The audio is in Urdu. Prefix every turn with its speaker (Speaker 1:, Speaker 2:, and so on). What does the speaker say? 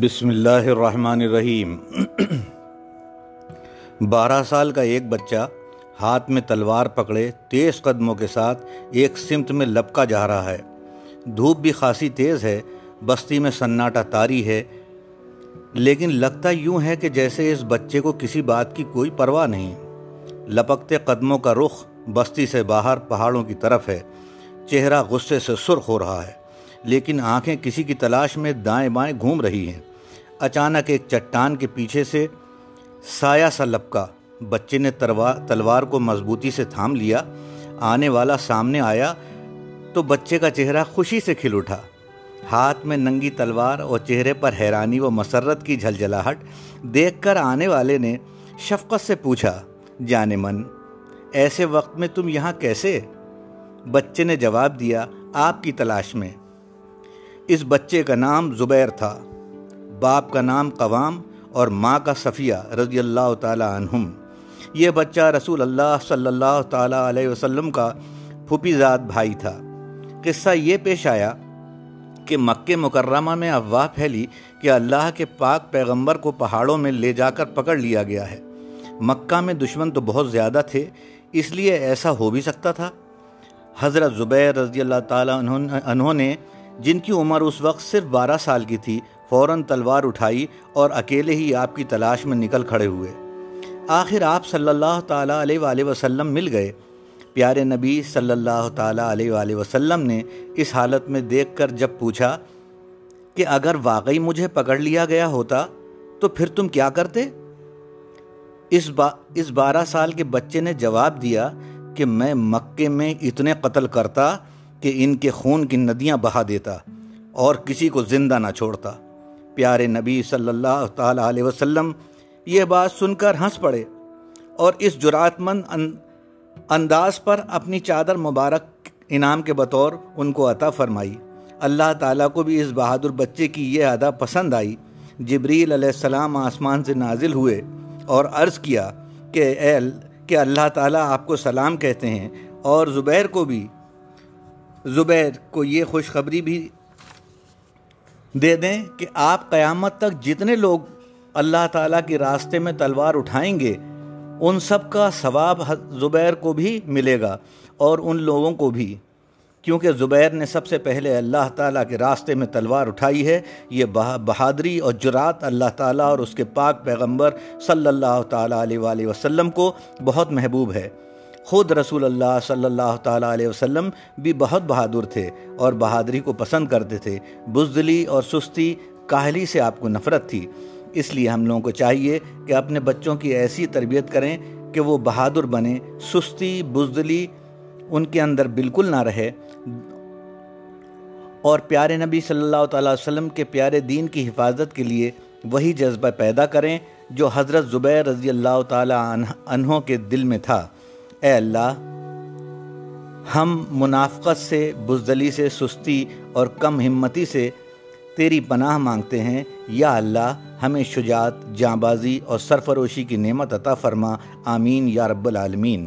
Speaker 1: بسم اللہ الرحمن الرحیم۔ بارہ سال کا ایک بچہ ہاتھ میں تلوار پکڑے تیز قدموں کے ساتھ ایک سمت میں لپکا جا رہا ہے۔ دھوپ بھی خاصی تیز ہے، بستی میں سناٹا تاری ہے۔ لیکن لگتا یوں ہے کہ جیسے اس بچے کو کسی بات کی کوئی پرواہ نہیں۔ لپکتے قدموں کا رخ بستی سے باہر پہاڑوں کی طرف ہے۔ چہرہ غصے سے سرخ ہو رہا ہے، لیکن آنکھیں کسی کی تلاش میں دائیں بائیں گھوم رہی ہیں۔ اچانک ایک چٹان کے پیچھے سے سایہ سا لپکا بچے نے تلوار کو مضبوطی سے تھام لیا۔ آنے والا سامنے آیا تو بچے کا چہرہ خوشی سے کھل اٹھا۔ ہاتھ میں ننگی تلوار اور چہرے پر حیرانی و مسرت کی جھلجلاہٹ دیکھ کر آنے والے نے شفقت سے پوچھا جانے من، ایسے وقت میں تم یہاں کیسے؟ بچے نے جواب دیا، آپ کی تلاش میں۔ اس بچے کا نام زبیر تھا۔ باپ کا نام قوام اور ماں کا صفیہ رضی اللہ تعالیٰ عنہم۔ یہ بچہ رسول اللہ صلی اللہ تعالیٰ علیہ وسلم کا پھوپی ذات بھائی تھا۔ قصہ یہ پیش آیا کہ مکہ مکرمہ میں افواہ پھیلی کہ اللہ کے پاک پیغمبر کو پہاڑوں میں لے جا کر پکڑ لیا گیا ہے۔ مکہ میں دشمن تو بہت زیادہ تھے، اس لیے ایسا ہو بھی سکتا تھا۔ حضرت زبیر رضی اللہ تعالیٰ انہوں نے جن کی عمر اس وقت صرف بارہ سال کی تھی فوراً تلوار اٹھائی اور اکیلے ہی آپ کی تلاش میں نکل کھڑے ہوئے۔ آخر آپ صلی اللہ تعالیٰ علیہ وآلہ وسلم مل گئے۔ پیارے نبی صلی اللہ تعالیٰ علیہ وآلہ وسلم نے اس حالت میں دیکھ کر جب پوچھا کہ اگر واقعی مجھے پکڑ لیا گیا ہوتا تو پھر تم کیا کرتے؟ اس با، اس بارہ سال کے بچے نے جواب دیا کہ میں مکے میں اتنے قتل کرتا کہ ان کے خون کی ندیاں بہا دیتا اور کسی کو زندہ نہ چھوڑتا۔ پیارے نبی صلی اللہ تعالیٰ علیہ وسلم، یہ بات سن کر ہنس پڑے اور اس جرات مند انداز پر اپنی چادر مبارک انعام کے بطور ان کو عطا فرمائی۔ اللہ تعالیٰ کو بھی اس بہادر بچے کی یہ ادا پسند آئی۔ جبریل علیہ السلام آسمان سے نازل ہوئے اور عرض کیا کہ اے کہ اللہ تعالیٰ آپ کو سلام کہتے ہیں اور زبیر کو بھی، زبیر کو یہ خوشخبری بھی دے دیں کہ آپ قیامت تک جتنے لوگ اللہ تعالیٰ کے راستے میں تلوار اٹھائیں گے، ان سب کا ثواب زبیر کو بھی ملے گا اور ان لوگوں کو بھی۔ کیونکہ زبیر نے سب سے پہلے اللہ تعالیٰ کے راستے میں تلوار اٹھائی ہے، یہ بہادری اور جرات اللہ تعالیٰ اور اس کے پاک پیغمبر صلی اللہ تعالیٰ علیہ وآلہ وسلم کو بہت محبوب ہے۔ خود رسول اللہ صلی اللہ تعالیٰ علیہ وسلم بھی بہت بہادر تھے اور بہادری کو پسند کرتے تھے۔ بزدلی اور سستی کاہلی سے آپ کو نفرت تھی۔ اس لیے ہم لوگوں کو چاہیے کہ اپنے بچوں کی ایسی تربیت کریں کہ وہ بہادر بنیں سستی، بزدلی ان کے اندر بالکل نہ رہے۔ اور پیارے نبی صلی اللہ تعالیٰ وسلم کے پیارے دین کی حفاظت کے لیے وہی جذبہ پیدا کریں جو حضرت زبیر رضی اللہ تعالیٰ عنہ کے دل میں تھا۔ اے اللہ، ہم منافقت سے، بزدلی سے، سستی اور کم ہمتی سے تیری پناہ مانگتے ہیں۔ یا اللہ، ہمیں شجاعت جاں بازی اور سرفروشی کی نعمت عطا فرما۔ آمین یا رب العالمین۔